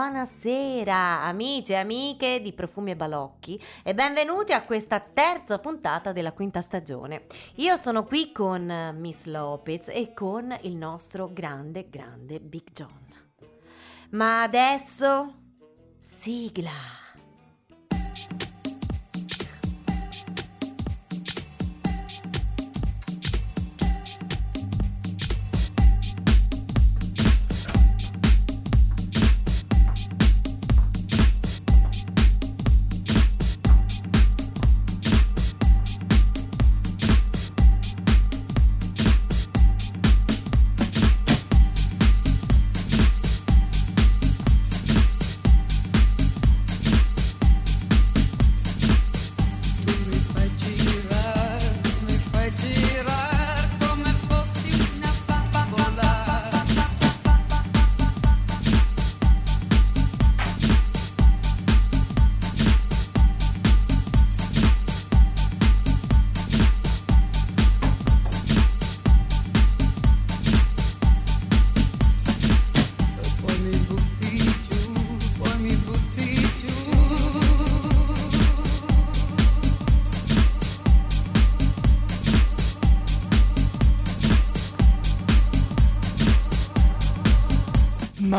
Buonasera amici e amiche di Profumi e Balocchi e benvenuti a questa terza puntata della quinta stagione. Io sono qui con eh, Miss Lopez e con il nostro grande, grande Big John. Ma adesso sigla.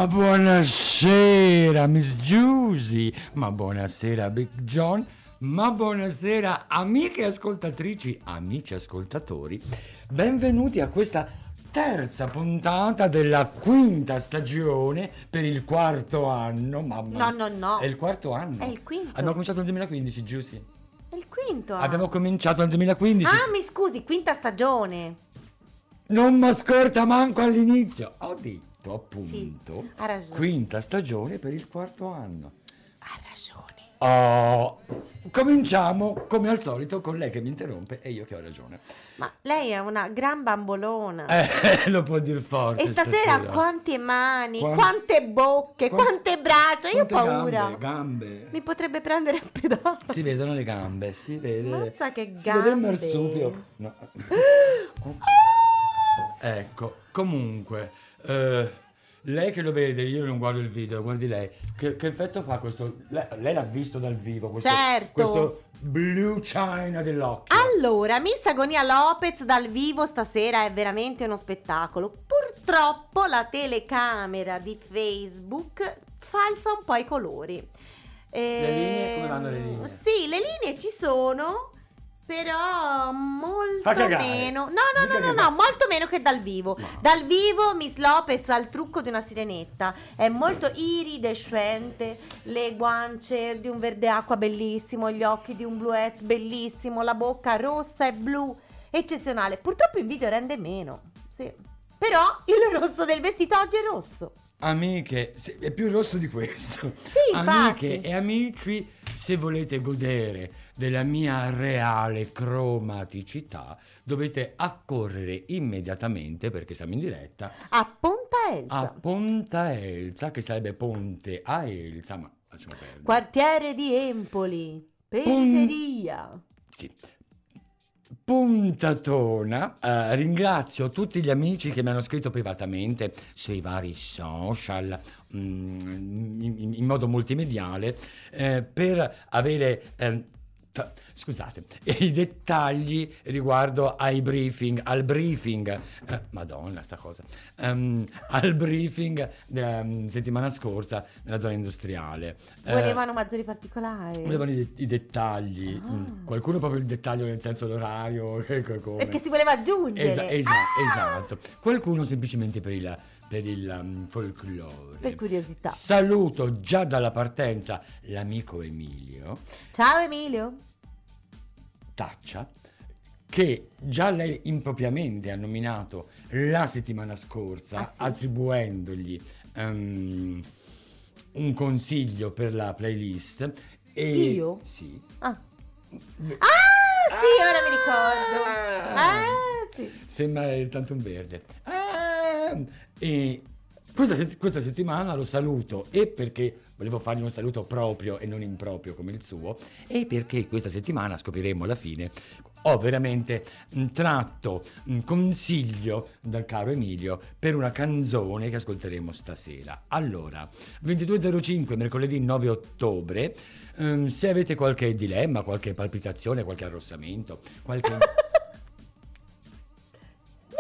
Ma buonasera Miss Giusy, ma buonasera Big John, ma buonasera amiche ascoltatrici, amici ascoltatori. Benvenuti a questa terza puntata della quinta stagione per il quarto anno. Mamma No, no, no. È il quarto anno. È il quinto. Abbiamo cominciato nel 2015, Giusy. È il quinto. Abbiamo cominciato nel 2015. Ah, mi scusi, quinta stagione. Non mi ascolta manco all'inizio. Ho detto appunto. ha ragione. Quinta stagione per il quarto anno. Ha ragione. Oh, cominciamo come al solito con lei che mi interrompe e io che ho ragione. Ma lei è una gran bambolona. Eh, lo può dir forte. E stasera quante mani, Quan- quante bocche, Quan- quante braccia, io ho Quante paura. Gambe, gambe. Mi potrebbe prendere a pedate. Si vedono le gambe, si vede. Mazza che Si vede il gambe. marsupio. No. ecco, comunque, eh, lei che lo vede, io non guardo il video, guardi lei. Che, che effetto fa questo? Lei, lei l'ha visto dal vivo, questo, Certo. questo blue china dell'occhio. Allora, Miss Agonia Lopez dal vivo stasera è veramente uno spettacolo. Purtroppo la telecamera di Facebook falsa un po' i colori. Le linee, come vanno le linee? Sì, le linee ci sono, però molto meno. No, no, Dica no, no, no, fa- molto meno che dal vivo. Ma- Dal vivo Miss Lopez ha il trucco di una sirenetta, è molto iridescente, le guance di un verde acqua bellissimo, gli occhi di un bluette bellissimo, la bocca rossa e blu, eccezionale. Purtroppo il video rende meno, sì. Però il rosso del vestito oggi è rosso. Amiche, è più rosso di questo. Sì, Amiche infatti. e amici, se volete godere della mia reale cromaticità, dovete accorrere immediatamente, perché siamo in diretta, A Ponta Elsa. a Ponta Elsa, che sarebbe Ponte a Elsa, ma lasciamo perdere. Quartiere di Empoli, periferia. Sì. Puntatona, Eh, ringrazio tutti gli amici che mi hanno scritto privatamente sui vari social, mm, in, in- modo multimediale, eh, per avere t- scusate, i dettagli riguardo ai briefing, al briefing, eh, madonna sta cosa, Ehm, al briefing della mm, settimana scorsa nella zona industriale. Eh, Volevano maggiori particolari. volevano i, de- i dettagli, Ah. mm, qualcuno proprio il dettaglio nel senso l'orario, come. Perché si voleva aggiungere. Esa- esa- Ah! Esatto, qualcuno semplicemente per il, per il um, folklore. Per curiosità. Saluto già dalla partenza l'amico Emilio Ciao Emilio. Taccia, che già lei impropriamente ha nominato la settimana scorsa, Ah, sì? attribuendogli um, un consiglio per la playlist. E, Io? Sì. Ah. Ah, sì, ora mi ricordo. Ah, sì. Sembra il tantum verde. Ah, e questa, questa settimana lo saluto e perché volevo fargli un saluto proprio e non improprio come il suo, e perché questa settimana scopriremo alla fine. Ho veramente tratto un consiglio dal caro Emilio per una canzone che ascolteremo stasera. Allora, 22.05, mercoledì 9 ottobre. ehm, se avete qualche dilemma, qualche palpitazione, qualche arrossamento, qualche.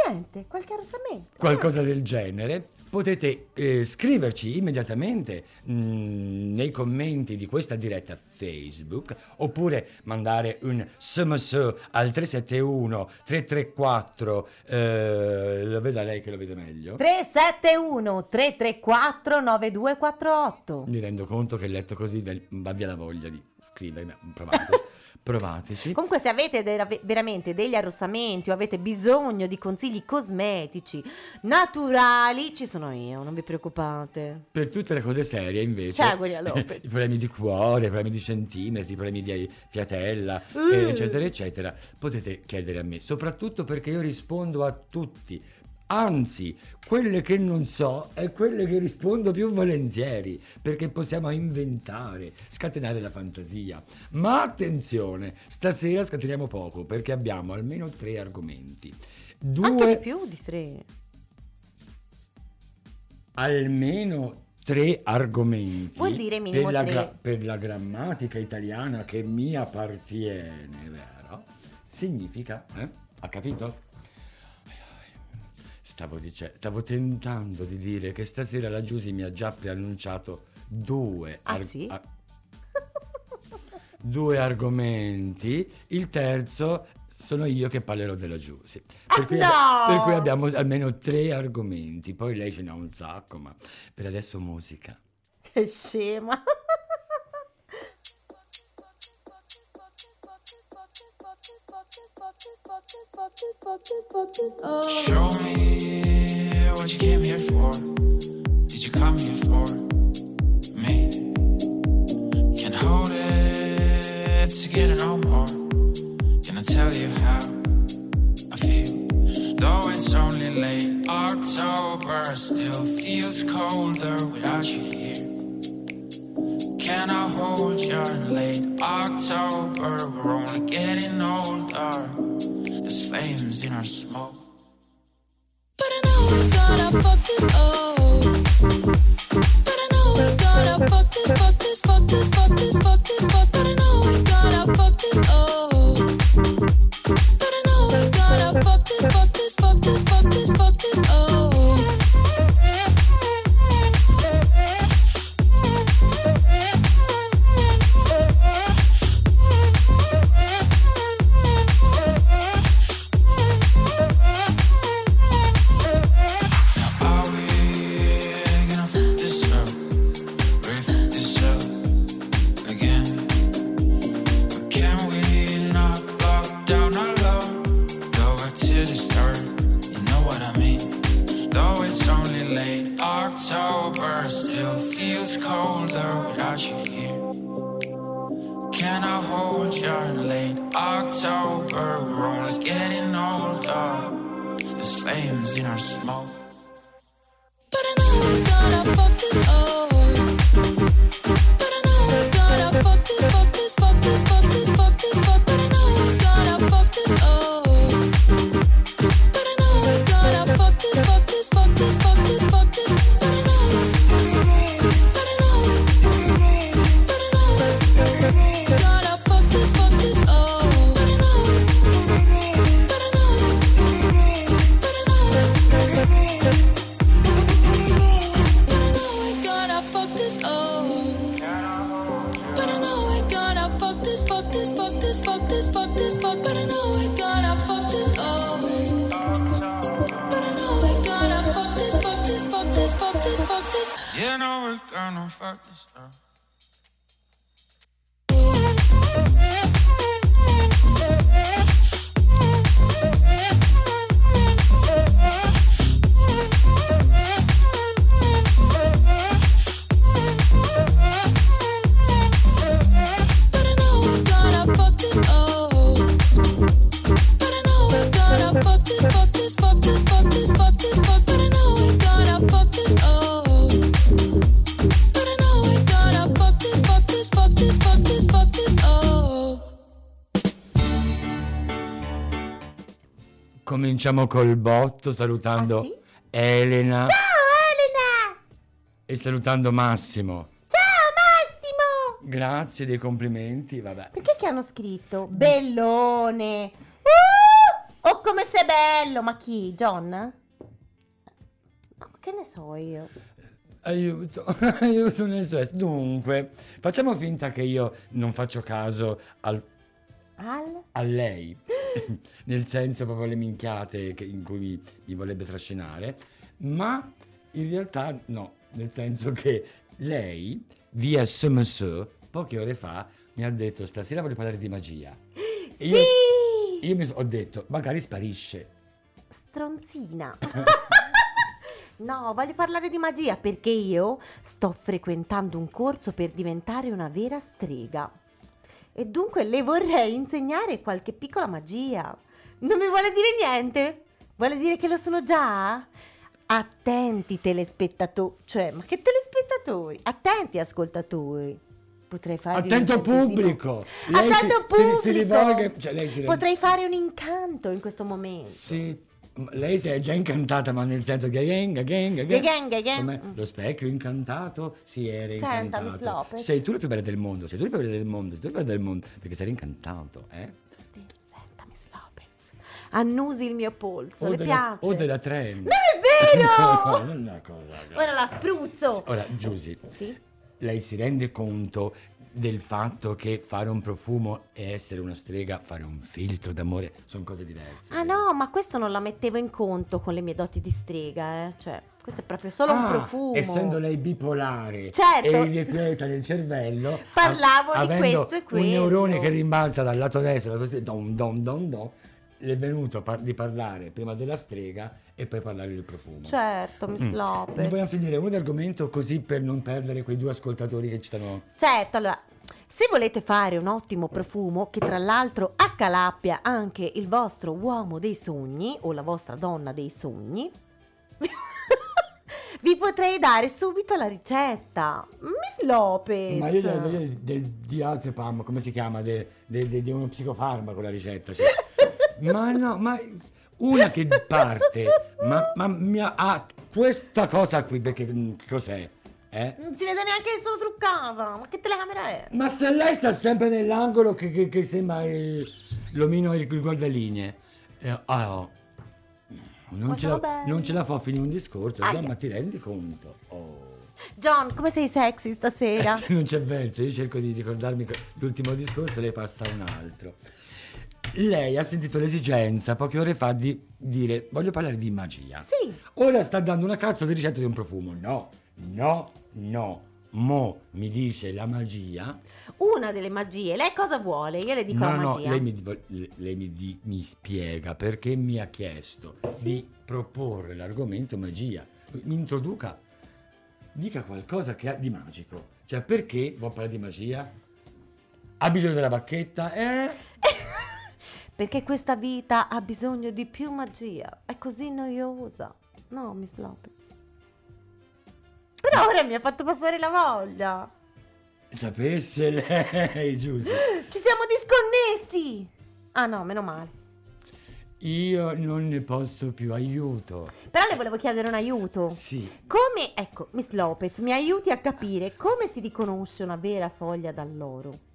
Niente, qualche arrossamento. qualcosa del genere, potete eh, scriverci immediatamente mm, nei commenti di questa diretta Facebook oppure mandare un sms al 371 334 eh, lo veda lei che lo vede meglio 371 334 9248. mi rendo conto che letto così va via la voglia di scrivere provate, provateci Comunque se avete de- veramente degli arrossamenti o avete bisogno di consigli cosmetici naturali, ci sono io, non vi preoccupate. Per tutte le cose serie, invece, i problemi di cuore, i problemi di centimetri, i problemi di fiatella, Uh. eh, eccetera, eccetera, potete chiedere a me, soprattutto perché io rispondo a tutti. Anzi, quelle che non so è quelle che rispondo più volentieri, perché possiamo inventare, scatenare la fantasia. Ma attenzione, stasera scateniamo poco, perché abbiamo almeno tre argomenti. Due Anche di più di tre. almeno tre argomenti Vuol dire minimo per, la tre. per la grammatica italiana che mi appartiene, vero? Significa, eh? Ha capito? Stavo, dice- stavo tentando di dire che stasera la Giusy mi ha già preannunciato due, Ah, sì? due argomenti. Il terzo sono io che parlerò della Giusy. Ah, Per, cui no! per cui abbiamo almeno tre argomenti. Poi lei ce n'ha un sacco, ma per adesso musica. Che scema. Show me what you came here for. Did you come here for me? Can't hold it together no more. Can I tell you how I feel? Though it's only late October, still feels colder without you here. Can I hold you in late October? We're only getting in our smoke. Cominciamo col botto salutando Ah, sì? Elena Ciao Elena! e salutando Massimo. Ciao Massimo! Grazie dei complimenti, vabbè. Perché che hanno scritto? Bellone! Uh! Oh, come sei bello! Ma chi? John? Che ne so io? Aiuto, aiuto nel SOS. Dunque, facciamo finta che io non faccio caso al- Al? a lei, nel senso proprio le minchiate che- in cui mi, mi vorrebbe trascinare, ma in realtà no, nel senso che lei, via SMS, poche ore fa, mi ha detto stasera voglio parlare di magia. E io, Sì! io mi ho detto, magari sparisce. Stronzina. No, voglio parlare di magia perché io sto frequentando un corso per diventare una vera strega. E dunque le vorrei insegnare qualche piccola magia. Non mi vuole dire niente? Vuole dire che lo sono già? Attenti telespettatori, cioè, ma che telespettatori? Attenti ascoltatori. Potrei fare Attento un pubblico! Lei si- Attento si- si pubblico! rivolge- cioè, lei si- Potrei fare un incanto in questo momento. Sì, lei si è già incantata, ma nel senso che gang, gang, Gang, gang. Come lo specchio incantato si era Senta, incantato. Miss Lopez. Sei tu la più bella del mondo, sei tu la più bella del mondo, sei tu la più bella del mondo, perché sei incantato, eh? Senta, Miss Lopez, annusi il mio polso, le della, piace? o della trend. Non è vero! non è una cosa. Ora la spruzzo. Ora, Giusy, Sì? lei si rende conto del fatto che fare un profumo e essere una strega, fare un filtro d'amore, sono cose diverse. Ah no, ma questo non la mettevo in conto con le mie doti di strega, eh. Cioè, questo è proprio solo un Ah, profumo. Essendo lei bipolare Certo. e irrequieta nel cervello, Parlavo a- di questo e Un quello. neurone che rimbalza dal lato destro, lato sinistro, dom, dom, dom, dom, le è venuto par- di parlare prima della strega e poi parlare del profumo. Certo, Miss Mm. Lopez. Vogliamo finire un argomento così per non perdere quei due ascoltatori che ci stanno. Certo, allora, se volete fare un ottimo profumo che tra l'altro accalappia anche il vostro uomo dei sogni o la vostra donna dei sogni, vi potrei dare subito la ricetta. Miss Lopez. Ma io del, io del diazepam, come si chiama? De- de- de- di uno psicofarmaco la ricetta. cioè. ma no, ma una che parte, ma, ma mi ha ha questa cosa qui, perché cos'è? Eh? Non si vede neanche che sono truccata. Ma che telecamera è? Ma se lei sta sempre nell'angolo che, che- che sembra il- l'omino il, il guardalinee, eh, ah, oh. non, ce la, non ce la fa a finire un discorso, Aia. già, ma ti rendi conto? Oh. John, come sei sexy stasera? non c'è verso, io cerco di ricordarmi l'ultimo discorso e lei passa un altro. Lei ha sentito l'esigenza poche ore fa di dire voglio parlare di magia. Sì. Ora sta dando una cazzo di ricetta di un profumo. No, no, no. Mo mi dice la magia. Una delle magie. Lei cosa vuole? Io le dico no, la no, magia. lei, mi, lei mi, di- mi spiega perché mi ha chiesto di proporre l'argomento magia. Mi introduca, dica qualcosa che ha di magico. Cioè, perché vuol parlare di magia? Ha bisogno della bacchetta? Eh? Perché questa vita ha bisogno di più magia. È così noiosa. No, Miss Lopez. Però ora mi ha fatto passare la voglia. Sapesse lei, giusto? Ci siamo disconnessi. Ah no, meno male. Io non ne posso più, aiuto. Però le volevo chiedere un aiuto. Sì. Come, ecco, Miss Lopez, mi aiuti a capire come si riconosce una vera foglia dall'oro?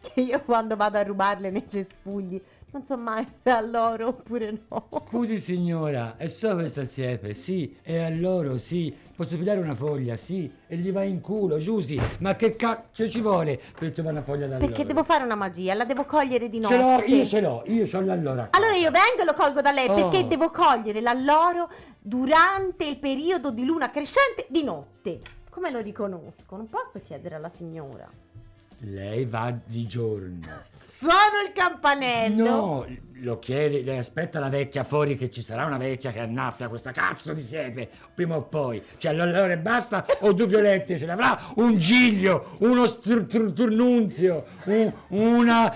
Che io quando vado a rubarle nei cespugli Non so mai se è a loro oppure no. Scusi signora, è solo questa siepe? Sì, e a loro sì. Posso pigliare una foglia? Sì, e gli va in culo, Giusy. Ma che cazzo ci vuole per trovare una foglia da Perché devo fare una magia, la devo cogliere di notte. Ce l'ho, io ce l'ho, io ce l'ho allora. Allora io vengo e lo colgo da lei Oh. perché devo cogliere l'alloro durante il periodo di luna crescente di notte. Come lo riconosco? Non posso chiedere alla signora. Lei va di giorno. Suono il campanello. No, lo chiede, le aspetta la vecchia fuori che ci sarà una vecchia che annaffia questa cazzo di siepe, prima o poi. Cioè allora basta o due violette, ce l'avrà un giglio, uno turnunzio, un- una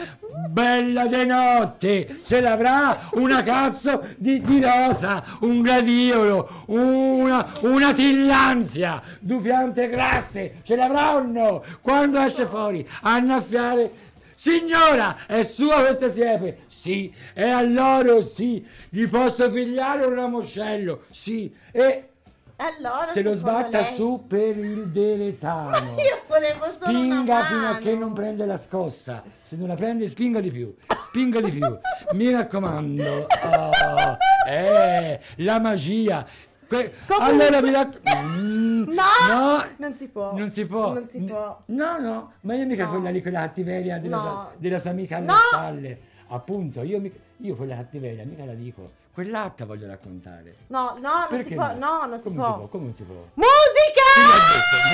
bella de notte, ce l'avrà una cazzo di, di rosa, un gladiolo, una, una tillanzia, due piante grasse, ce l'avrà o no? Quando esce fuori annaffiare Signora, è sua questa siepe? Sì. E allora sì. Gli posso pigliare un ramoscello? Sì. E Allora, se lo sbatta lei- su per il deretano. Io volevo solo una Spinga fino a che non prende la scossa. Se non la prende, spinga di più. Spinga di più. Mi raccomando. Oh, eh, la magia. Que- Comunque- Allora vi raccomando. No, non si può. Non si può. Non si può. No, no, ma io mica No. quella lì, quella cattiveria della, No. sua, della sua amica alle No. spalle. Appunto, io, mica- io quella cattiveria mica la dico. Quell'altra voglio raccontare. No, no, non Perché si può. No, non si Come può. Come non si può? Musica! Chi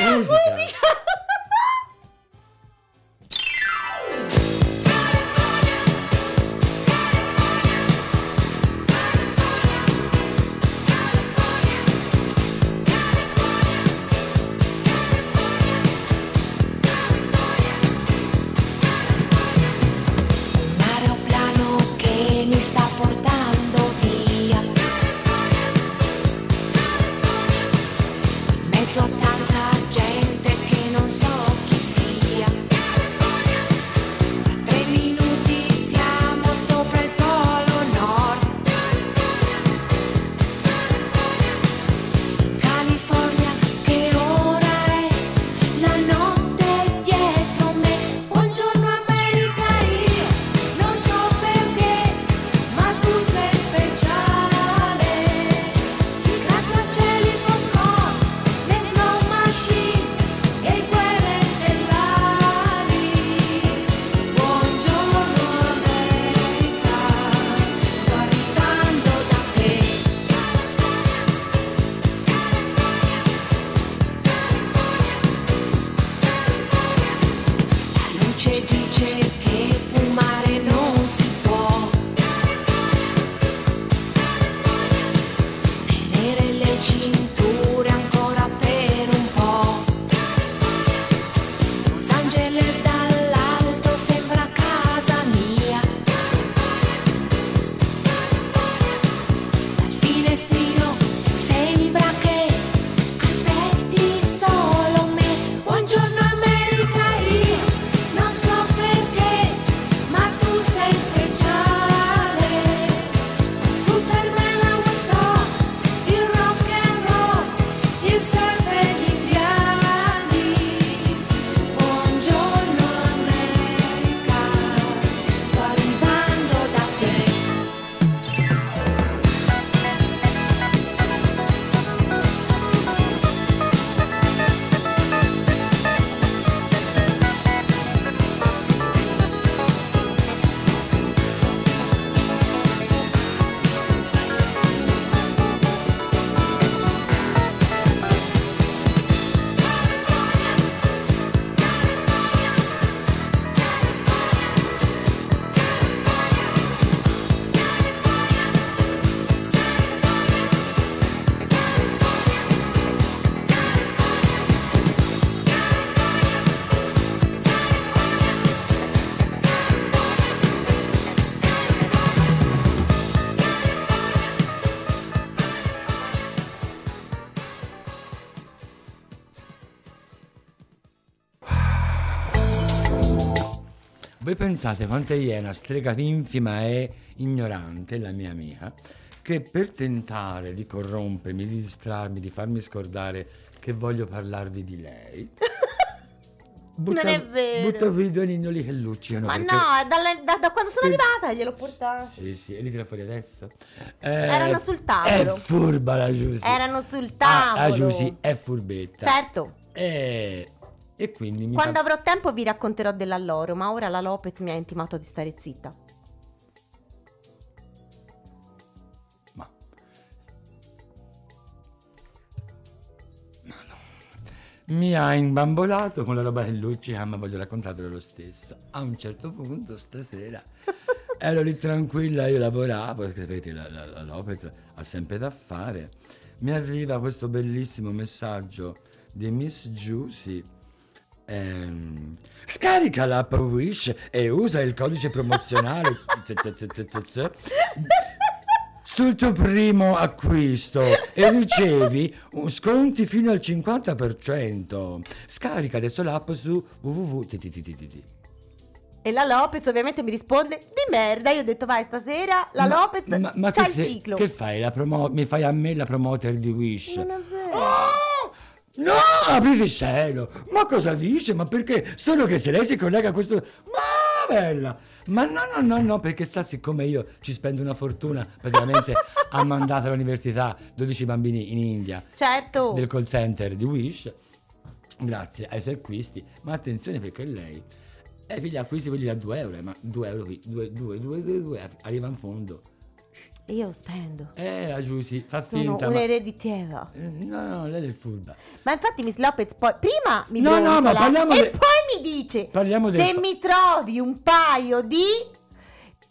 l'ha detto? Musica. Pensate quanta iena strega infima e ignorante, la mia amica, che per tentare di corrompermi, di distrarmi, di farmi scordare che voglio parlarvi di lei, butta, Non è vero. Butta qui i due ninnoli che lucciano. Ma perché- no, dalle- da, da quando sono per- arrivata gliel'ho portato. Sì, sì, e li tira fuori adesso. Eh, Erano sul tavolo. È furba la Giusy. Erano sul Ah, tavolo. la Giusy è furbetta. Certo, E, e quindi mi quando fa- avrò tempo vi racconterò della loro, ma ora la Lopez mi ha intimato di stare zitta. Ma... Ma no. Mi ha imbambolato con la roba che luccica, ma voglio raccontarvelo lo stesso. A un certo punto, stasera, ero lì tranquilla, io lavoravo, perché sapete, la, la- la Lopez ha sempre da fare. Mi arriva questo bellissimo messaggio di Miss Juicy. Ehm, scarica l'app Wish e usa il codice promozionale sul tuo primo acquisto e ricevi sconti fino al 50%. Scarica adesso l'app su www.tttt. E la Lopez ovviamente mi risponde di merda. Io ho detto vai stasera, la Ma- Lopez ma, ma c'ha che il se- ciclo. Che fai? La promo- mi fai a me la promoter di Wish? Non è vero. Oh! No, aprite il cielo! Ma cosa dice? Ma perché? Solo che se lei si collega a questo... Ma bella! Ma no, no, no, no, perché sa, siccome io ci spendo una fortuna, praticamente ha mandato all'università 12 bambini in India Certo. del call center di Wish, grazie ai suoi acquisti, ma attenzione perché lei, eh, gli acquisti quelli da 2 euro, ma 2 euro qui, 2, 2, 2, 2, 2, arriva in fondo. Io spendo. Eh, la Giusy, fa Sono finta, ma... un'ereditiera. Eh, No, no, lei è furba. Ma infatti Miss Lopez poi prima mi No, no, ma parliamo e de- poi mi dice Parliamo del se fa- mi trovi un paio di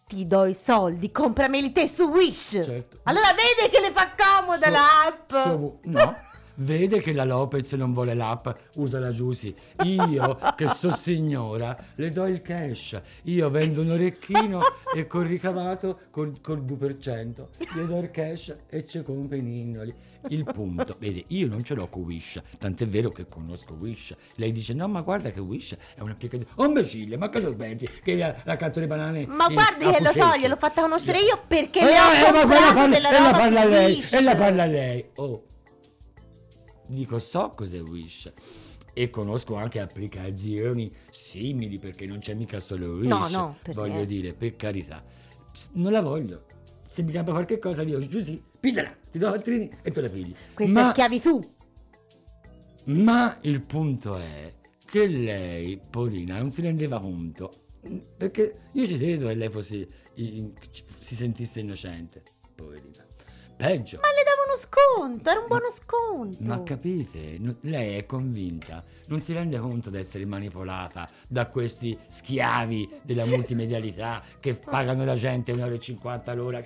ti do i soldi, comprameli te su Wish. Certo. Allora vede che le fa comoda So- l'app. so- no, vede che la Lopez non vuole l'app, usa la Giusy. Io, che so signora, le do il cash. Io vendo un orecchino e col ricavato, col, col 2%, le do il cash e ci compro i ninnoli. Il punto, vede, io non ce l'ho con Wish, tant'è vero che conosco Wish. Lei dice, no, ma guarda che Wish è un'applicazione... Oh, imbecille, ma cosa pensi? Che la, la cattura di banane... Ma in- guardi che lo so, gliel'ho fatta conoscere io perché Eh, le ho eh, ma parla- della e la parla lei, e la parla lei. Oh. Dico, so cos'è Wish. E conosco anche applicazioni simili perché non c'è mica solo Wish. No, no, voglio dire, per carità. Non la voglio. Se mi campa qualche cosa, io giù sì, pigliala, ti do quattrini e tu la pigli. Questa ma, è schiavitù. ma il punto è che lei, Polina, non si rendeva conto. Perché io ci credo che lei fosse, si sentisse innocente, poverina. Peggio. Ma le davo uno sconto, era un buono sconto. Ma capite? Lei è convinta, non si rende conto di essere manipolata da questi schiavi della multimedialità che pagano la gente 1,50 euro all'ora.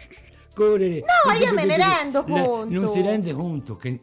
Correre. No, io me ne rendo conto. Non si rende conto che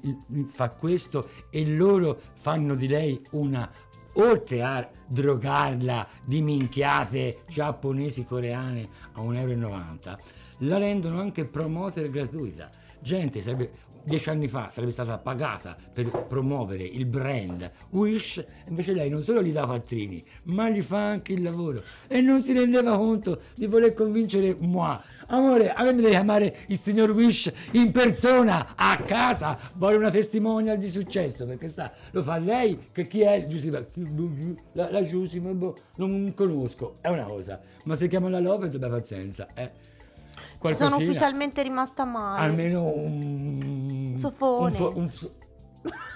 fa questo e loro fanno di lei una. Oltre a drogarla di minchiate giapponesi coreane a 1,90 euro, la rendono anche promoter gratuita. Gente, sarebbe, dieci anni fa sarebbe stata pagata per promuovere il brand Wish, invece lei non solo gli dà quattrini, ma gli fa anche il lavoro e non si rendeva conto di voler convincere moi. Amore, a me mi devi chiamare il signor Wish in persona, a casa, vuole una testimonial di successo, perché sa, lo fa lei, che chi è? Giusy, la, la Giusy, ma boh, non conosco, è una cosa, ma se chiama la Lopez, beh, pazienza, eh. Sono Qualcosina ufficialmente rimasta male. almeno un Sofone. un fo- un so-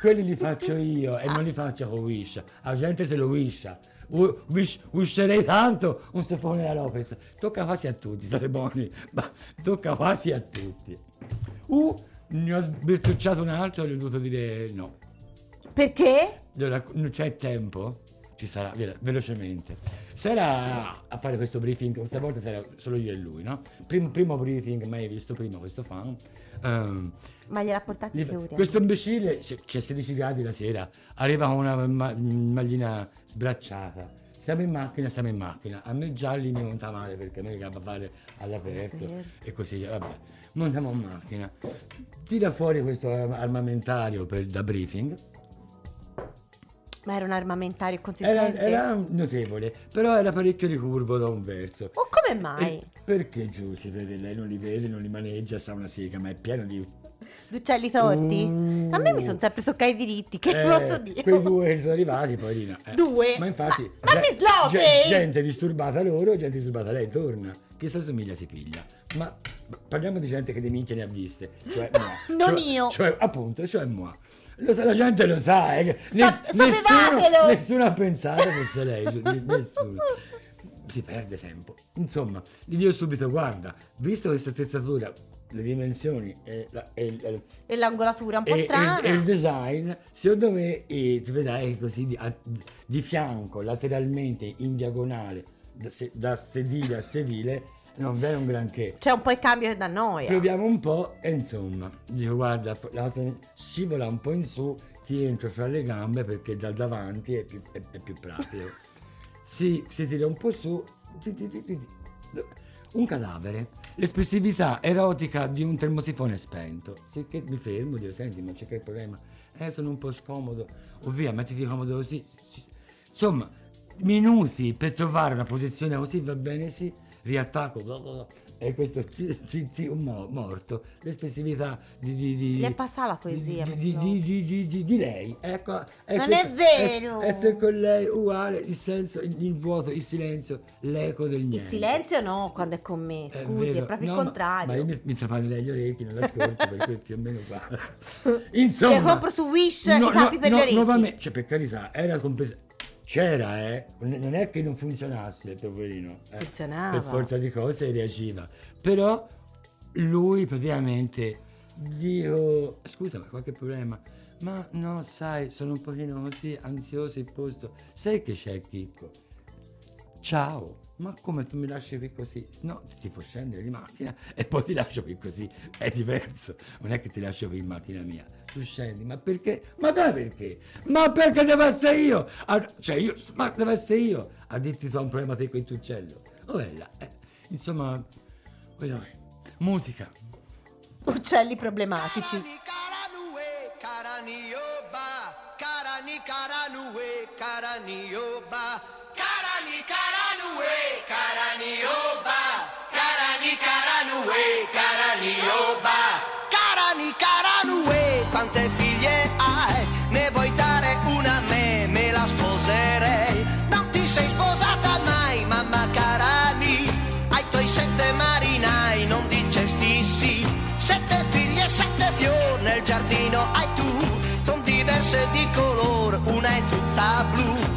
quelli li faccio io e non li faccio con Wish la gente se lo wisha wish, wisherei tanto un sofone da Lopez tocca quasi a tutti state buoni ma tocca quasi a tutti uh ne ho sbirtucciato un altro e gli ho dovuto dire no Perché? allora, non c'è tempo? Ci sarà, velocemente. S'era a fare questo briefing, questa volta sarà solo io e lui, no? Primo, primo briefing mai visto prima questo fan. Ehm, Ma gliel'ha gli- che ore? questo imbecille, c'è c'è 16 gradi la sera, arriva con una ma- maglina sbracciata. Siamo in macchina, siamo in macchina. A me già lì mi monta male perché a me capita fare all'aperto e così via. Vabbè, montiamo in macchina. Tira fuori questo arm- armamentario per, da briefing. Ma era un armamentario Era, consistente? era notevole, però era parecchio ricurvo da un verso. O come mai? E perché giù si vede? Lei non li vede, non li maneggia, sa una sega, ma è pieno di D'uccelli torti? A me mi sono sempre toccati i diritti, che. Eh, posso dire? Quei due che sono arrivati, poverina. eh. Due? Ma infatti... Ma- ma ge- Miss Lopez! ge- gente disturbata loro, gente disturbata lei, torna. Chi si assomiglia si piglia. Ma parliamo di gente che di minchia ne ha viste. Cioè, moi. Non Cioè- io. Cioè, appunto, cioè moi. Lo sa, la gente lo sa, eh, Sap- nessuno, nessuno ha pensato fosse lei, nessuno. Si perde tempo. Insomma, gli dico subito, guarda, visto questa attrezzatura, le dimensioni e, la- e il- E l'angolatura un po' e, strana. e- e il design, secondo me, eh, tu vedrai così di, a- di fianco, lateralmente, in diagonale, da, se- da sedile a sedile, non v'è un granché. C'è un po' il cambio da noia. Proviamo un po' e insomma, dico guarda, la cosa scivola un po' in su, ti entro fra le gambe perché dal davanti è più, è- è più pratico. si, si tira un po' su, ti- ti- ti- un cadavere, l'espressività erotica di un termosifone spento. Sì, che mi fermo, dico senti ma c'è che problema? Eh sono un po' scomodo, o via mettiti comodo così. Sì. Insomma, minuti per trovare una posizione così va bene sì, riattacco bla bla bla, e questo mo- morto, l'espressività di, di, di, Gli è passata la poesia, di, di, di, lei, ecco, Non è vero! Essere, con lei uguale, il senso, il, il vuoto, il silenzio, l'eco del Il niente. silenzio no, quando è con me, È scusi, è, vero. proprio No, il ma- contrario. Ma, io mi, mi strapanerei gli orecchi, non l'ascolto perché più o meno. Che Insomma, compro su Wish i tappi per gli orecchi. nuovamente, cioè per carità, era completo. C'era, eh, non è che non funzionasse il poverino. eh. Funzionava. Per forza di cose reagiva. Però lui praticamente dico, scusa, ma qualche problema? Ma no, sai, sono un pochino così ansioso il posto. Sai che c'è Chicco? Ciao, ma come tu mi lasci qui così? No, ti fa scendere di macchina e poi ti lascio qui così. È diverso, non è che ti lascio qui in macchina mia. Tu scendi, ma perché? Ma come perché? Ma perché devo essere io? Ah, cioè io, ma devo essere io a dirti tu hai un problema te con uccello. Oh, bella, eh. Insomma, voglio- musica. Uccelli problematici. Karanue, karanioba, karani karanue, karanioba, quante figlie hai? Ne vuoi dare una a me, me la sposerei. Non ti sei sposata mai, mamma Carani, ai tuoi sette marinai non dicesti sì. Sette figlie, sette fior nel giardino hai tu, son diverse di color, una è tutta blu.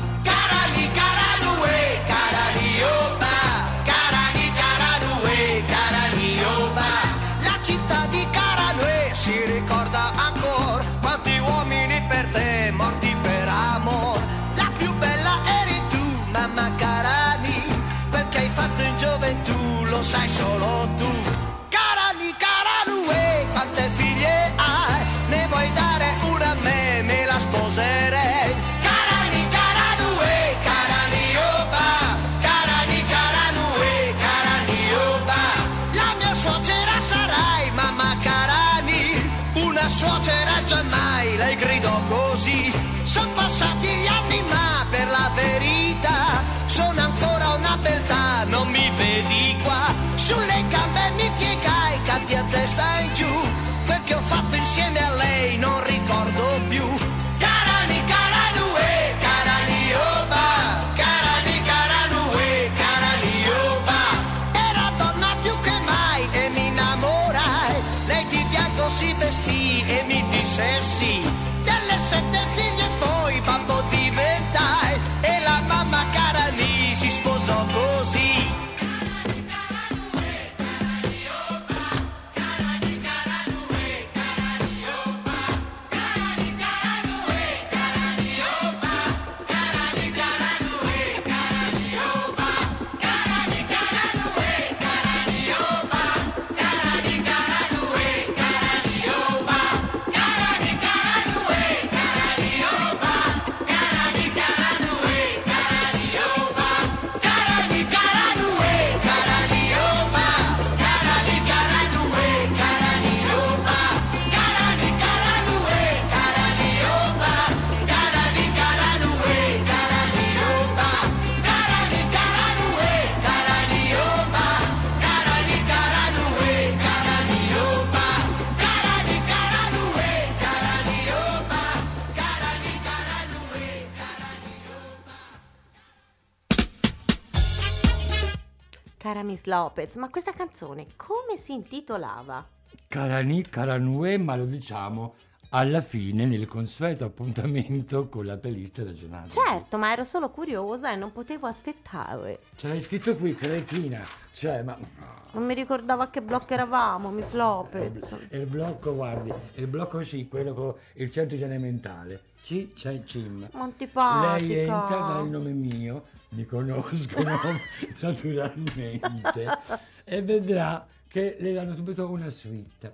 Sai solo tu. Carani, Caranue, quante figlie hai? Ne vuoi dare una a me, me la sposerei. Carani, Caranue, Caranioba, Carani, Caranue, Caranioba. La mia suocera sarai, mamma Carani, una suocera giammai, lei gridò così. Sono passati gli anni, ma per la verità sono ancora una beltà, non mi vedi qua. Sulle gambe mi piegai, cadi a testa in giù. Quel che ho fatto insieme a lei non ricordo Cara Miss Lopez, ma questa canzone come si intitolava? Carani, Caranue, ma lo diciamo alla fine nel consueto appuntamento con la playlist regionale. Certo, ma ero solo curiosa e non potevo aspettare. Ce l'hai scritto qui, cretina. Cioè, ma... Non mi ricordavo a che blocco eravamo, Miss Lopez. E il blocco, guardi, il blocco C, quello con il centro igiene mentale. C c'è il CIM. Ma antipatica. Lei entra dal nome mio, mi conoscono naturalmente, e vedrà che le danno subito una suite.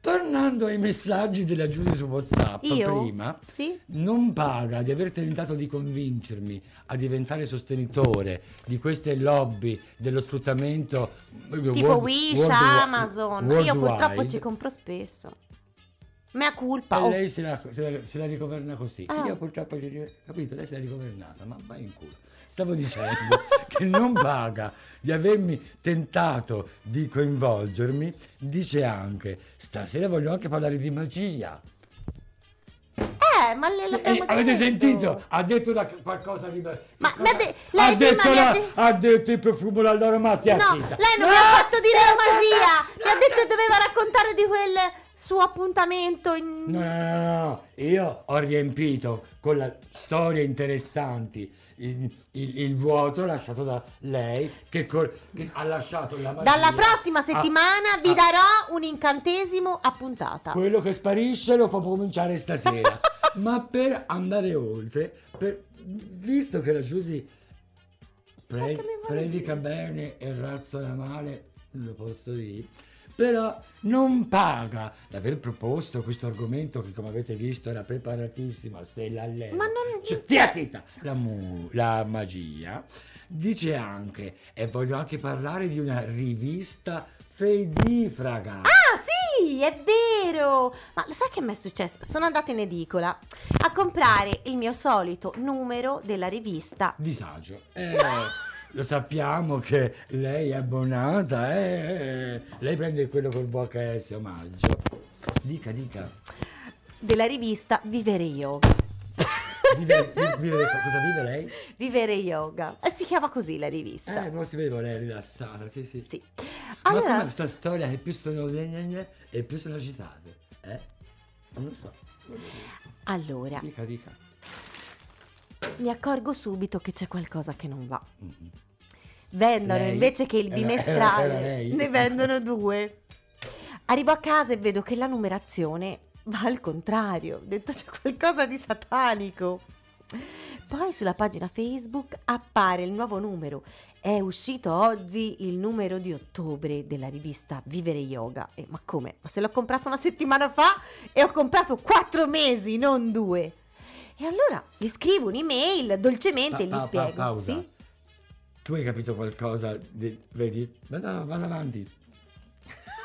Tornando ai messaggi della Giulia su WhatsApp Io? prima, Sì? non paga di aver tentato di convincermi a diventare sostenitore di queste lobby dello sfruttamento Tipo Wish, Amazon. Io purtroppo worldwide. ci compro spesso. Mea colpa. E oh. lei se la, se la- se la rigoverna così. Ah. Io purtroppo, capito, lei se l'ha rigovernata, ma vai in culo. Stavo dicendo che non paga di avermi tentato di coinvolgermi, dice anche, stasera voglio anche parlare di magia. Eh, ma le Sì, l'abbiamo eh, avete sentito? Ha detto una- qualcosa di... che Ma- ha de- lei ha, detto la- de- ha detto il profumo dall'aroma, stia No, zitta. lei non No! mi ha fatto dire la No, magia. no, Mi ha detto che doveva raccontare di quel suo appuntamento in... No, no, no, io ho riempito con la storie interessanti il, il- il vuoto lasciato da lei che, col- che ha lasciato la magia. Dalla prossima a- settimana vi a- darò un incantesimo a puntata. Quello che sparisce lo può cominciare stasera. Ma per andare oltre, per- visto che la Giusy pre- predica bene e razzola male, lo posso dire, però non paga l'aver proposto questo argomento che come avete visto era preparatissima, se la leva. Ma non- Cioè, zia, zitta! La, mu- la magia dice anche, e voglio anche parlare di una rivista fedifraga. Ah sì, è vero! Ma lo sai che mi è successo? Sono andata in edicola a comprare il mio solito numero della rivista. disagio. Eh, lo sappiamo che lei è abbonata, eh, lei prende quello col VHS omaggio. Dica, dica. Della rivista Vivere Yoga. Vive, vi- vive- cosa vive lei? Vivere Yoga. Eh, Si chiama così la rivista. Eh, non si vede lei è rilassata, sì, sì. Sì. Ma Allora, come questa storia che più sono gne gne gne e più sono agitate? Eh? Non lo so. allora, Dica, dica. mi accorgo subito che c'è qualcosa che non va. Mm-mm. Vendono Lei? invece che il Era- bimestrale, era- era lei? ne vendono due. Arrivo a casa e vedo che la numerazione va al contrario. Ho detto c'è qualcosa di satanico. Poi sulla pagina Facebook appare il nuovo numero. È uscito oggi il numero di ottobre della rivista Vivere Yoga. E, ma come? Ma se l'ho comprato una settimana fa e ho comprato quattro mesi, non due. E allora gli scrivo un'email dolcemente e gli Pa- pa- spiego. pausa. Sì? Tu hai capito qualcosa? di- vedi? Vado, vado avanti.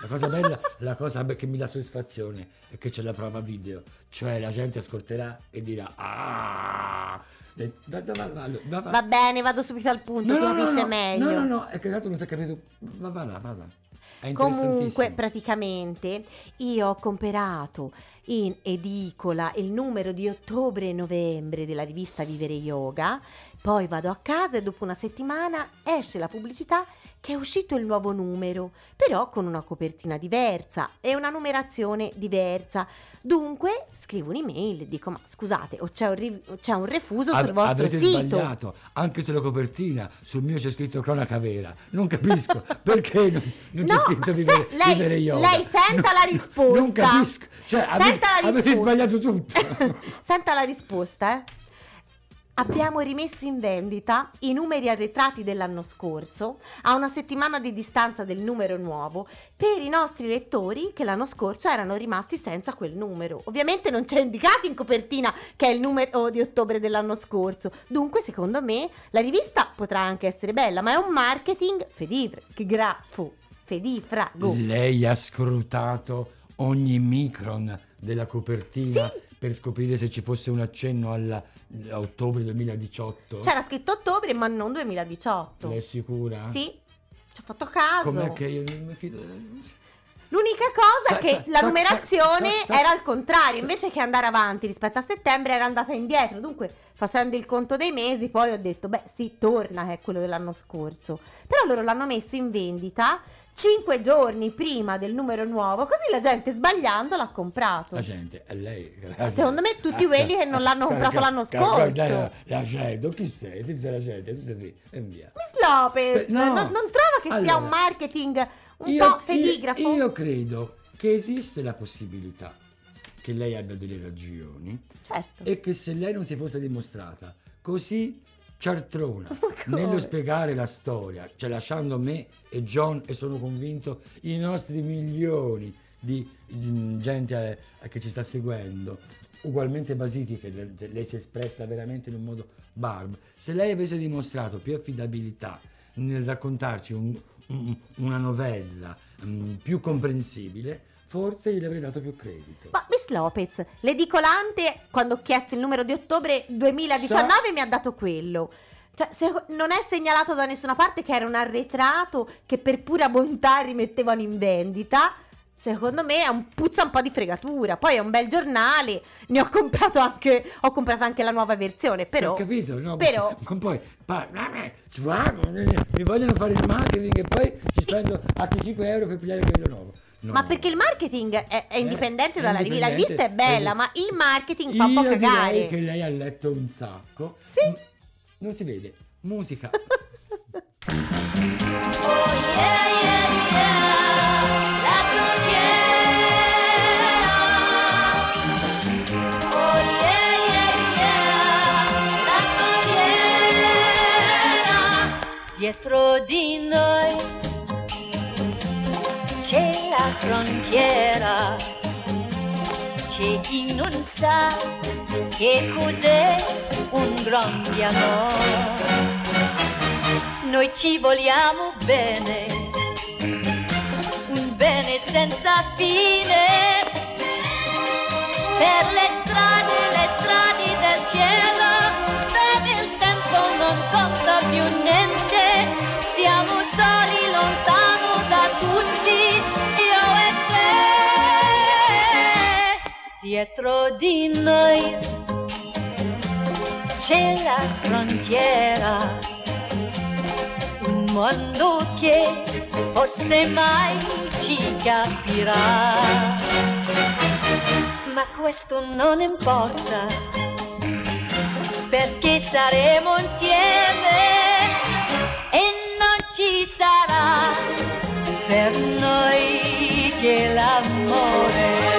La cosa bella, la cosa che mi dà soddisfazione è che c'è la prova video, cioè la gente ascolterà e dirà Ah! Va- va- va- va- bene, vado subito al punto, No, si no, no, capisce no, meglio. No, no, no, è che tanto non si è capito. Va, va là, va là. Comunque, praticamente, io ho comprato in edicola il numero di ottobre e novembre della rivista Vivere Yoga, poi vado a casa e dopo una settimana esce la pubblicità che è uscito il nuovo numero, però con una copertina diversa e una numerazione diversa. Dunque scrivo un'email e dico: Ma scusate, o c'è un, ri- c'è un refuso sul Av- vostro avete sito? sbagliato, anche se la copertina sul mio c'è scritto cronaca vera. Non capisco perché non, non c'è No, scritto ma vivere, lei- vivere yoga. lei senta la risposta. Non capisco. Cioè, avete, Senta la avete risposta. sbagliato tutto. Senta la risposta, eh. Abbiamo rimesso in vendita i numeri arretrati dell'anno scorso a una settimana di distanza del numero nuovo per i nostri lettori che l'anno scorso erano rimasti senza quel numero. Ovviamente non c'è indicato in copertina che è il numero di ottobre dell'anno scorso. Dunque, secondo me, la rivista potrà anche essere bella, ma è un marketing fedifrago. Fedifrago. Lei ha scrutato ogni micron della copertina Sì. Per scoprire se ci fosse un accenno alla- a ottobre 2018. C'era scritto ottobre, ma non 2018. Lei è sicura? Sì, ci ho fatto caso. Com'è che io non mi fido? L'unica cosa Sa- è che sa- la sa- numerazione era al contrario, invece che andare avanti rispetto a settembre era andata indietro, dunque facendo il conto dei mesi, poi ho detto, beh sì, torna che è quello dell'anno scorso. Però loro l'hanno messo in vendita 5 giorni prima del numero nuovo, così la gente sbagliando l'ha comprato. La gente, è lei. Secondo me tutti quelli che non l'hanno comprato l'anno scorso. La, la gente, chi sei? Ti sei la gente, tu sei lì, e via. Miss Lopez, Beh, no. non, non trova che sia Allora, un marketing un Io- po' fedigrafo? Io, io credo che esiste la possibilità che lei abbia delle ragioni Certo. e che se lei non si fosse dimostrata così ciartrona come? nello spiegare la storia, cioè lasciando me e John e sono convinto i nostri milioni di mm, gente eh, che ci sta seguendo ugualmente basiti che le- lei si è espressa veramente in un modo barb se lei avesse dimostrato più affidabilità nel raccontarci un- un- una novella mm, più comprensibile forse gli avrei dato più credito Ma Miss Lopez, l'edicolante quando ho chiesto il numero di ottobre 2019 mi ha dato quello. Cioè, se non è segnalato da nessuna parte che era un arretrato che per pura bontà rimettevano in vendita, secondo me è un, puzza un po' di fregatura. Poi è un bel giornale, ne ho comprato anche, ho comprato anche la nuova versione, però... Ho capito, no, però- ma poi pa- mi vogliono fare il marketing e poi ci spendo altri 5 euro per pigliare quello nuovo. No. Ma perché il marketing è, è indipendente è dalla rivista, la rivista è bella, ed- ma il marketing fa un po' Io direi cagare. che lei ha letto un sacco. Sì. M- Non si vede. Musica. Dietro frontiera, c'è chi non sa che cos'è un grande amore. Noi ci vogliamo bene, un bene senza fine. Per le strade, le strade del cielo, per il tempo non conta più niente. Dietro di noi c'è la frontiera, un mondo che forse mai ci capirà. Ma questo non importa, perché saremo insieme e non ci sarà per noi che l'amore.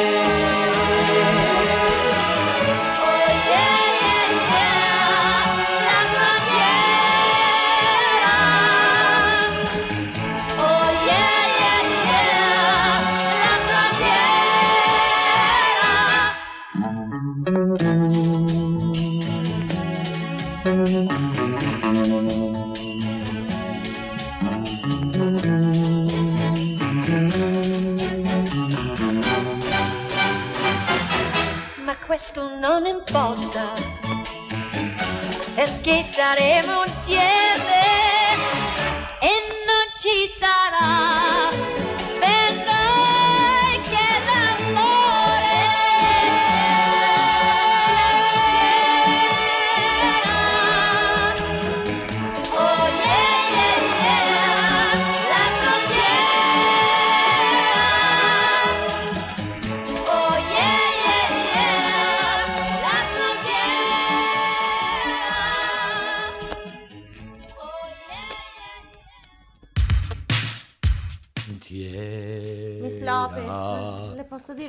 Questo non importa, perché saremo insieme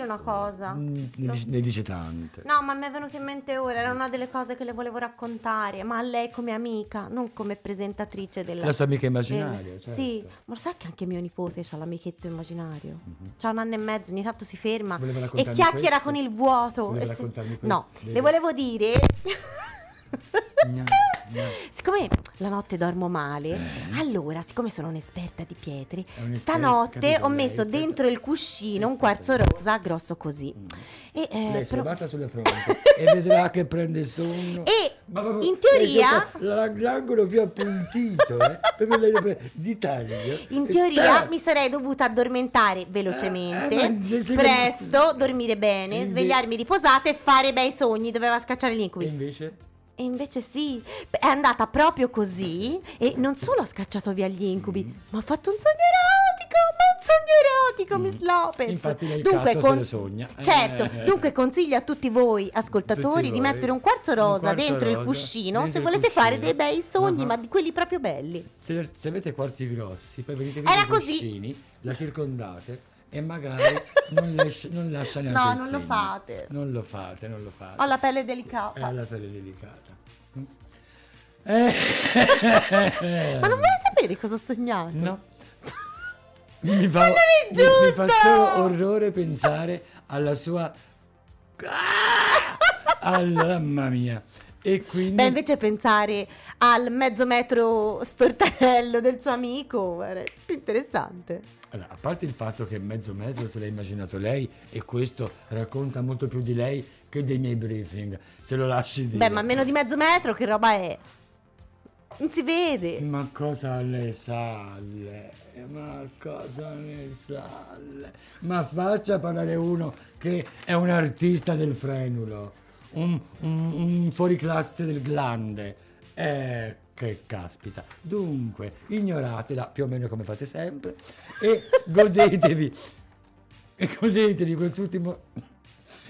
dire una cosa? Mm, Ne dice, ne dice tante. No, ma mi è venuto in mente ora, era una delle cose che le volevo raccontare, ma a lei come amica, non come presentatrice della... La sua amica immaginaria, del- certo. Sì, ma lo sai che anche mio nipote ha l'amichetto immaginario? C'ha un anno e mezzo, ogni tanto si ferma e chiacchiera questo? con il vuoto. Voleva E se- No, questo? le volevo dire... Siccome la notte dormo male, allora, siccome sono un'esperta di pietre, Eh. Stanotte ho lei, messo esperta. dentro il cuscino un quarzo rosa grosso così. E, eh, Lei però- batta sulla fronte e vedrà che prende sonno. E Ma proprio- in teoria- lei L'angolo più appuntito, eh? proprio lei lo pre- di taglio. In teoria tac! mi sarei dovuta addormentare velocemente, Eh, le- se- presto, dormire bene, Inve- svegliarmi riposata e fare bei sogni. Doveva scacciare l'incubi. invece? E invece sì, è andata proprio così e non solo ha scacciato via gli incubi, Mm. ma ha fatto un sogno erotico, ma un sogno erotico, Mm. Miss Lopez. Infatti lei il cazzo se lo sogna. Certo, Eh. dunque consiglio a tutti voi ascoltatori Tutti di voi. mettere un quarzo Un rosa quarzo dentro il rosa cuscino dentro se il volete fare cuscino. dei bei sogni, Ah. ma di quelli proprio belli. Se, se avete quarzi grossi, poi venite via i così. cuscini, la circondate e magari non, lascia- non lascia neanche No, non lo segno. fate. Non lo fate, non lo fate. Ho la pelle delicata. la pelle delicata. Eh. Ma non vuoi sapere cosa ho sognato? No. Mi fa, mi- mi fa solo orrore pensare alla sua... Ah! Alla- mamma mia. E quindi... Beh, invece pensare al mezzo metro stortarello del suo amico era più interessante. Allora, a parte il fatto che mezzo mezzo se l'ha immaginato lei e questo racconta molto più di lei che dei miei briefing, se lo lasci dire. Beh, ma meno di mezzo metro che roba è? Non si vede. Ma cosa ne sa lei? Ma cosa ne sa lei? Ma faccia parlare uno che è un artista del frenulo, un, un, un fuoriclasse del glande. Eh, che caspita. Dunque, ignoratela più o meno come fate sempre e godetevi. E godetevi quest'ultimo.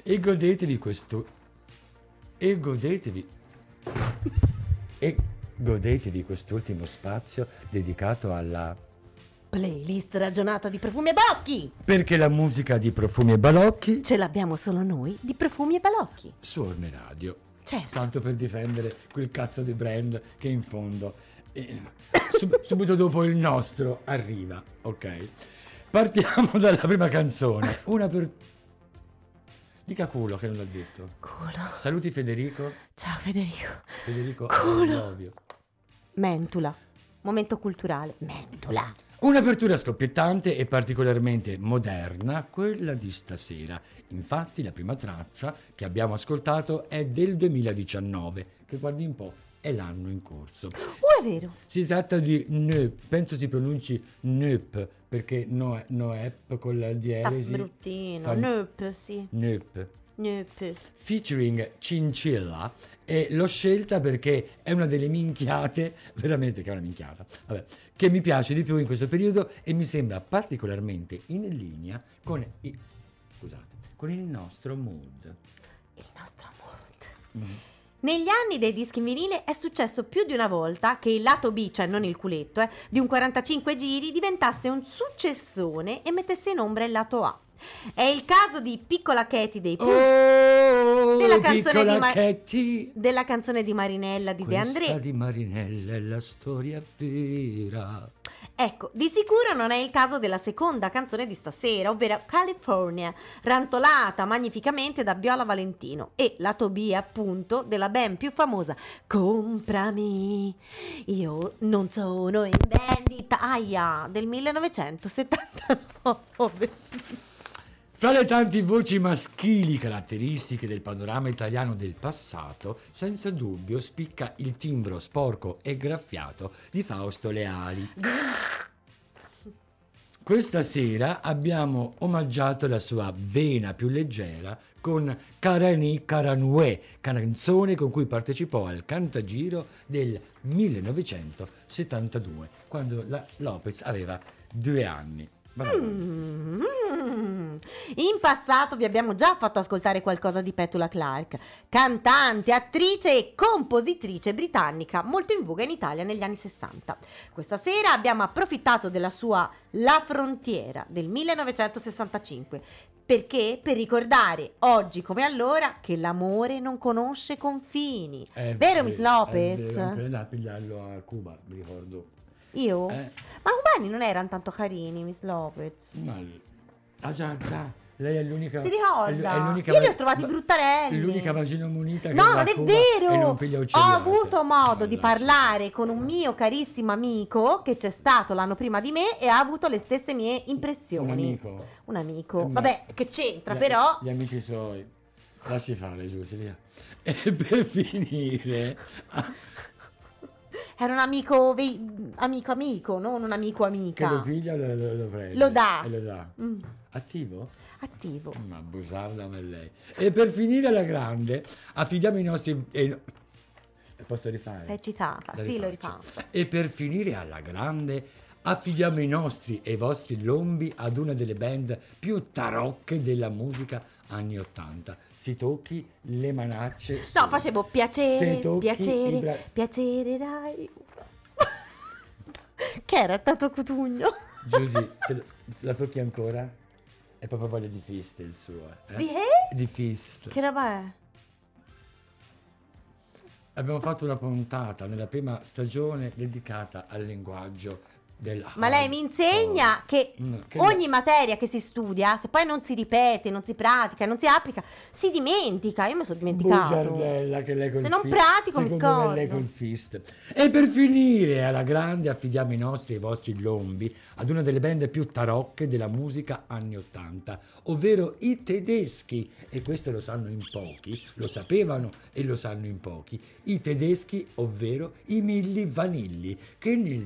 E godetevi questo. E godetevi. E godetevi quest'ultimo spazio dedicato alla... Playlist ragionata di profumi e balocchi. Perché la musica di Profumi e Balocchi Ce l'abbiamo solo noi di profumi e balocchi. su Orme Radio. Certo. Tanto per difendere quel cazzo di brand che in fondo, eh, sub- subito dopo il nostro, arriva. Ok. Partiamo dalla prima canzone. Una per... Dica culo che non l'ha detto. Culo. Saluti Federico. Ciao Federico. Federico Culo. Mentula. Momento culturale. Mentula. Un'apertura scoppiettante e particolarmente moderna, quella di stasera. Infatti la prima traccia che abbiamo ascoltato è del 2019, che guardi un po' è l'anno in corso. Oh, è vero. Si tratta di Neup, penso si pronunci Neup, perché no, Noep con la Sta dieresi. bruttino. fa- Neup, sì. Neup. Neup. Featuring Cincilla e l'ho scelta perché è una delle minchiate, veramente che è una minchiata, vabbè, che mi piace di più in questo periodo e mi sembra particolarmente in linea con, i- scusate, con il nostro mood. Il nostro mood. Mm. Negli anni dei dischi in vinile è successo più di una volta che il lato B, cioè non il culetto, eh, di un 45 giri diventasse un successone e mettesse in ombra il lato A. È il caso di Piccola Katy dei Pooh, Oh, Della canzone di Ma- Katy. della canzone di Marinella di De André. di Marinella è la storia vera. Ecco, di sicuro non è il caso della seconda canzone di stasera, ovvero California, rantolata magnificamente da Viola Valentino e lato B appunto della ben più famosa Comprami, io non sono in vendita, aia, del 1979. Fra le tante voci maschili caratteristiche del panorama italiano del passato, senza dubbio spicca il timbro sporco e graffiato di Fausto Leali. Questa sera abbiamo omaggiato la sua vena più leggera con Karani Karanue, canzone con cui partecipò al Cantagiro del 1972, quando la Lopez aveva due anni. Brava. Mm. In passato vi abbiamo già fatto ascoltare qualcosa di Petula Clark, cantante, attrice e compositrice britannica molto in voga in Italia negli anni 60. Questa sera abbiamo approfittato della sua La Frontiera del 1965. Perché? Per ricordare oggi come allora che l'amore non conosce confini. È Vero, Miss vero, Lopez? È vero, a pigliarlo a Cuba, mi ricordo. Io? Eh, Ma umani non erano tanto carini, Miss Lopez. ma... Ah già, già, lei è l'unica... Si ricorda? è l'unica Io li ho trovati va- bruttarelli. L'unica vagina munita che No, non è vero! Non Ho avuto modo di parlare con un mio carissimo amico che c'è stato l'anno prima di me e ha avuto le stesse mie impressioni. Un amico. Un amico. Eh, ma- Vabbè, che c'entra, Gli- però. Gli amici suoi. Lasci fare, Giussi, via. E per finire... Era un amico, vei- amico, amico, non un amico, che lo amica. piglia lo, lo, lo prende. Lo dà. E lo dà. Mm, Attivo? attivo. Ma busarda per lei. E per finire alla grande, affidiamo i nostri... eh, Posso rifare? Sei eccitata. La Sì, lo rifaccio. E per finire alla grande, affidiamo i nostri e i vostri lombi ad una delle band più tarocche della musica anni 80. Si tocchi le manacce. No, solo. facevo piacere, piacere, bra- piacere, dai. che era Tato Cutugno? Giusy, se lo- la tocchi ancora? È proprio voglia di fist il suo. eh? Di che? Di fist. Che roba è? Abbiamo fatto una puntata nella prima stagione dedicata al linguaggio del Ma lei mi insegna che Mm, che ogni materia che si studia, se poi non si ripete, non si pratica, non si applica, si dimentica. Io mi sono dimenticato. Bugiardella che lei col Se non pratico mi scordo. lei col fist. E per finire alla grande affidiamo i nostri e i vostri lombi ad una delle band più tarocche della musica anni 80, ovvero i tedeschi. E questo lo sanno in pochi, lo sapevano e lo sanno in pochi. I tedeschi, ovvero i Milli Vanilli, che nel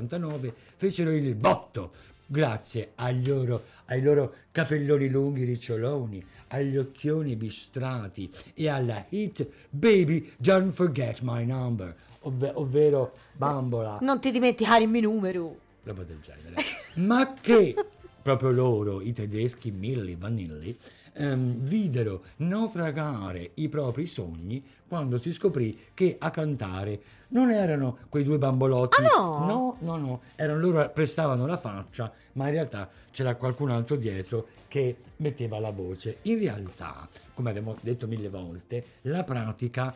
1989 fecero il botto grazie loro, ai loro capelloni lunghi riccioloni, agli occhioni bistrati e alla hit Baby Don't Forget My Number, ovve- ovvero Bambola, Non ti dimenticare il mio numero. roba del genere. Ma che proprio loro, i tedeschi Milli Vanilli, ehm, videro naufragare i propri sogni quando si scoprì che a cantare non erano quei due bambolotti. Ah, no? No, no, no, erano loro prestavano la faccia, ma in realtà c'era qualcun altro dietro che metteva la voce. In realtà, come abbiamo detto mille volte, la pratica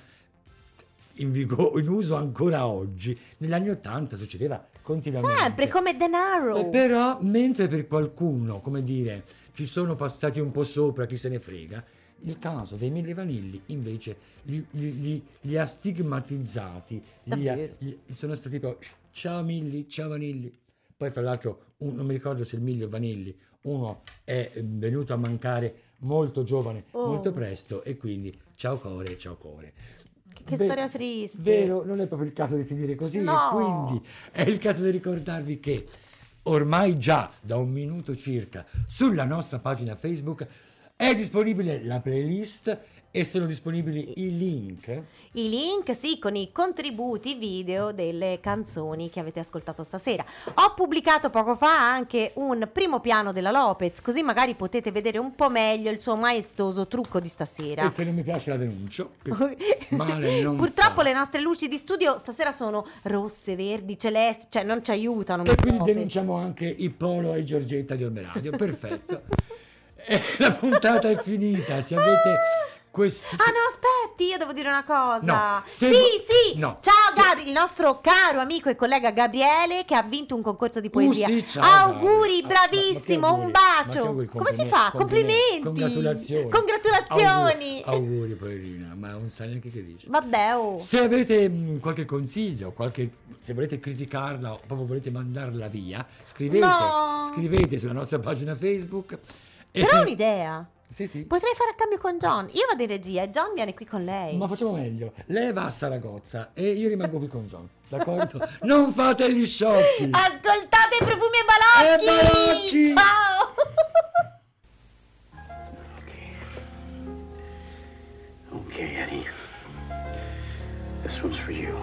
in, vigo- in uso ancora oggi, negli anni Ottanta succedeva continuamente. Sempre come denaro. Eh, Però, mentre per qualcuno, come dire, ci sono passati un po' sopra, chi se ne frega, nel caso dei Mille Vanilli invece li, li- li- li ha stigmatizzati, ha- sono stati proprio ciao Milli, ciao Vanilli. Poi fra l'altro un- non mi ricordo se il Miglio Vanilli, uno è eh, venuto a mancare molto giovane, Oh. molto presto e quindi ciao Core, ciao Core. Che Ve- storia triste. Vero, non è proprio il caso di finire così, No. quindi è il caso di ricordarvi che ormai già da un minuto circa sulla nostra pagina Facebook è disponibile la playlist e sono disponibili i link. I link, sì, con i contributi video delle canzoni che avete ascoltato stasera. Ho pubblicato poco fa anche un primo piano della Lopez, così magari potete vedere un po' meglio il suo maestoso trucco di stasera. E se non mi piace la denuncio. Purtroppo fa. le nostre luci di studio stasera sono rosse, verdi, celesti, cioè non ci aiutano. E quindi Lopez. denunciamo anche i Polo e Giorgetta di Ormeradio. Perfetto. E la puntata è finita. Se avete questo... Ah no, aspetti, io devo dire una cosa. No, se sì, sì. no, ciao se- Gabri, il nostro caro amico e collega Gabriele che ha vinto un concorso di poesia. Uh, sì, ciao, auguri, Gabri. Ah, bravissimo, auguri? un bacio. auguri? Come si fa? complimenti. Congratulazioni. Congratulazioni. Auguri, auguri, poverina, ma non sa neanche che dice. Vabbè, oh. Se avete mh, qualche consiglio, qualche, se volete criticarla o proprio volete mandarla via, scrivete, No. scrivete sulla nostra pagina Facebook. e- Però ho un'idea. Sì, sì. Potrei fare a cambio con John. Io vado in regia e John viene qui con lei. Ma facciamo meglio. Lei va a Saragozza e io rimango qui con John, d'accordo? non fate gli sciocchi! Ascoltate i profumi e balocchi. E balocchi. Ciao. Okay, Eddie. This one's for you.